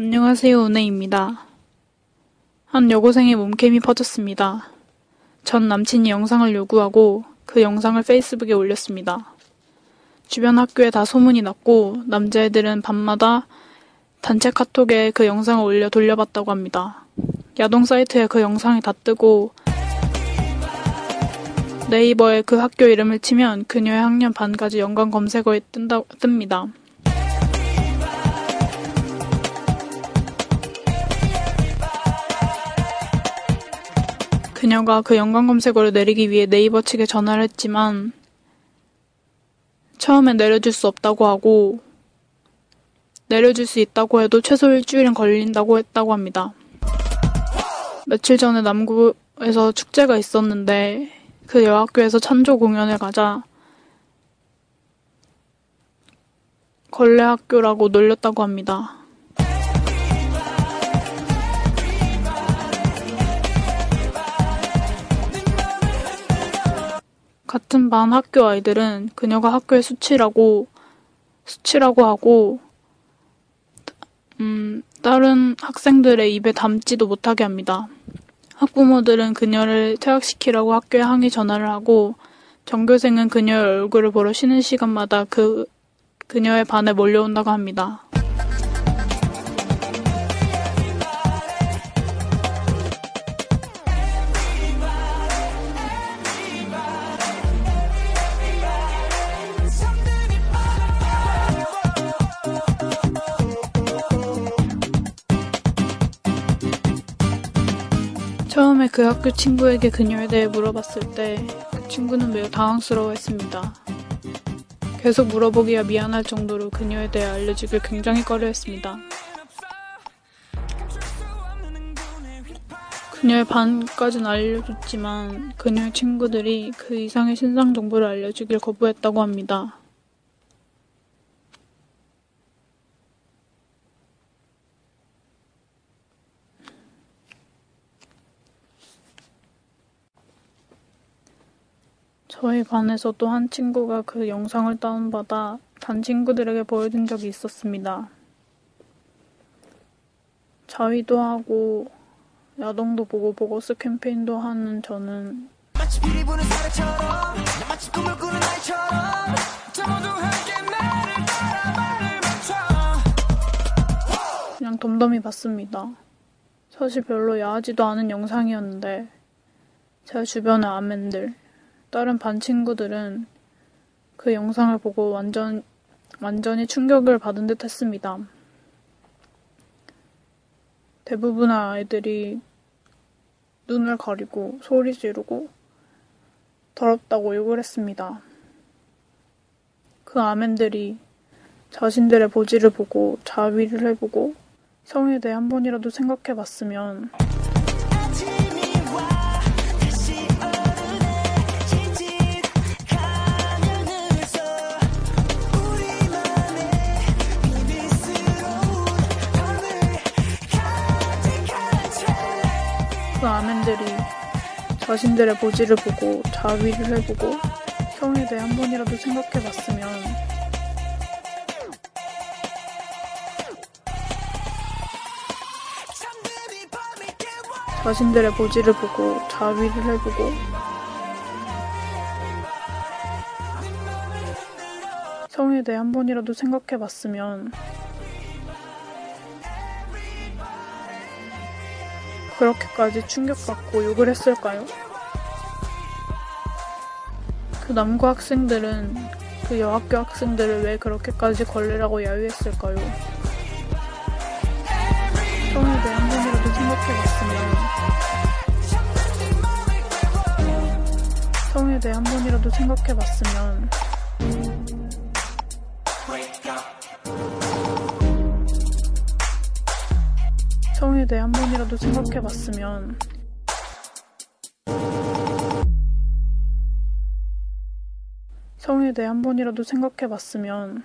안녕하세요, 은혜입니다. 한 여고생의 몸캠이 퍼졌습니다. 전 남친이 영상을 요구하고 그 영상을 페이스북에 올렸습니다. 주변 학교에 다 소문이 났고 남자애들은 밤마다 단체 카톡에 그 영상을 올려 돌려봤다고 합니다. 야동 사이트에 그 영상이 다 뜨고 네이버에 그 학교 이름을 치면 그녀의 학년 반까지 연관 검색어에 뜬다, 뜹니다. 그녀가 그 연관 검색어를 내리기 위해 네이버 측에 전화를 했지만 처음엔 내려줄 수 없다고 하고 내려줄 수 있다고 해도 최소 일주일은 걸린다고 했다고 합니다. 며칠 전에 남구에서 축제가 있었는데 그 여학교에서 찬조 공연을 가자 걸레 학교라고 놀렸다고 합니다. 같은 반 학교 아이들은 그녀가 학교의 수치라고 수치라고 하고 음, 다른 학생들의 입에 담지도 못하게 합니다. 학부모들은 그녀를 퇴학시키라고 학교에 항의 전화를 하고 전교생은 그녀의 얼굴을 보러 쉬는 시간마다 그 그녀의 반에 몰려온다고 합니다. 그 학교 친구에게 그녀에 대해 물어봤을 때 그 친구는 매우 당황스러워했습니다. 계속 물어보기가 미안할 정도로 그녀에 대해 알려주길 굉장히 꺼려했습니다. 그녀의 반까진 알려줬지만 그녀의 친구들이 그 이상의 신상 정보를 알려주길 거부했다고 합니다. 저희 반에서 또 한 친구가 그 영상을 다운받아 반 친구들에게 보여준 적이 있었습니다. 자위도 하고 야동도 보고 보고스 캠페인도 하는 저는 그냥 덤덤히 봤습니다. 사실 별로 야하지도 않은 영상이었는데 제 주변의 아멘들, 다른 반 친구들은 그 영상을 보고 완전, 완전히 충격을 받은 듯 했습니다. 대부분의 아이들이 눈을 가리고 소리 지르고 더럽다고 욕을 했습니다. 그 아멘들이 자신들의 보지를 보고 자위를 해보고 성에 대해 한 번이라도 생각해 봤으면 그 아멘들이 자신들의 보지를 보고 자위를 해보고 성에 대해 한 번이라도 생각해 봤으면. 잠들이 밤을 깨워 자신들의 보지를 보고 자위를 해보고. 성에 대해 한 번이라도 생각해 봤으면 그렇게까지 충격받고 욕을 했을까요? 그 남고 학생들은 그 여학교 학생들을 왜 그렇게까지 걸리라고 야유했을까요? 성에 대해 한 번이라도 생각해봤으면 성에 대해 한 번이라도 생각해봤으면 성에 대해 한 번이라도 생각해봤으면. 성에 대해 한 번이라도 생각해봤으면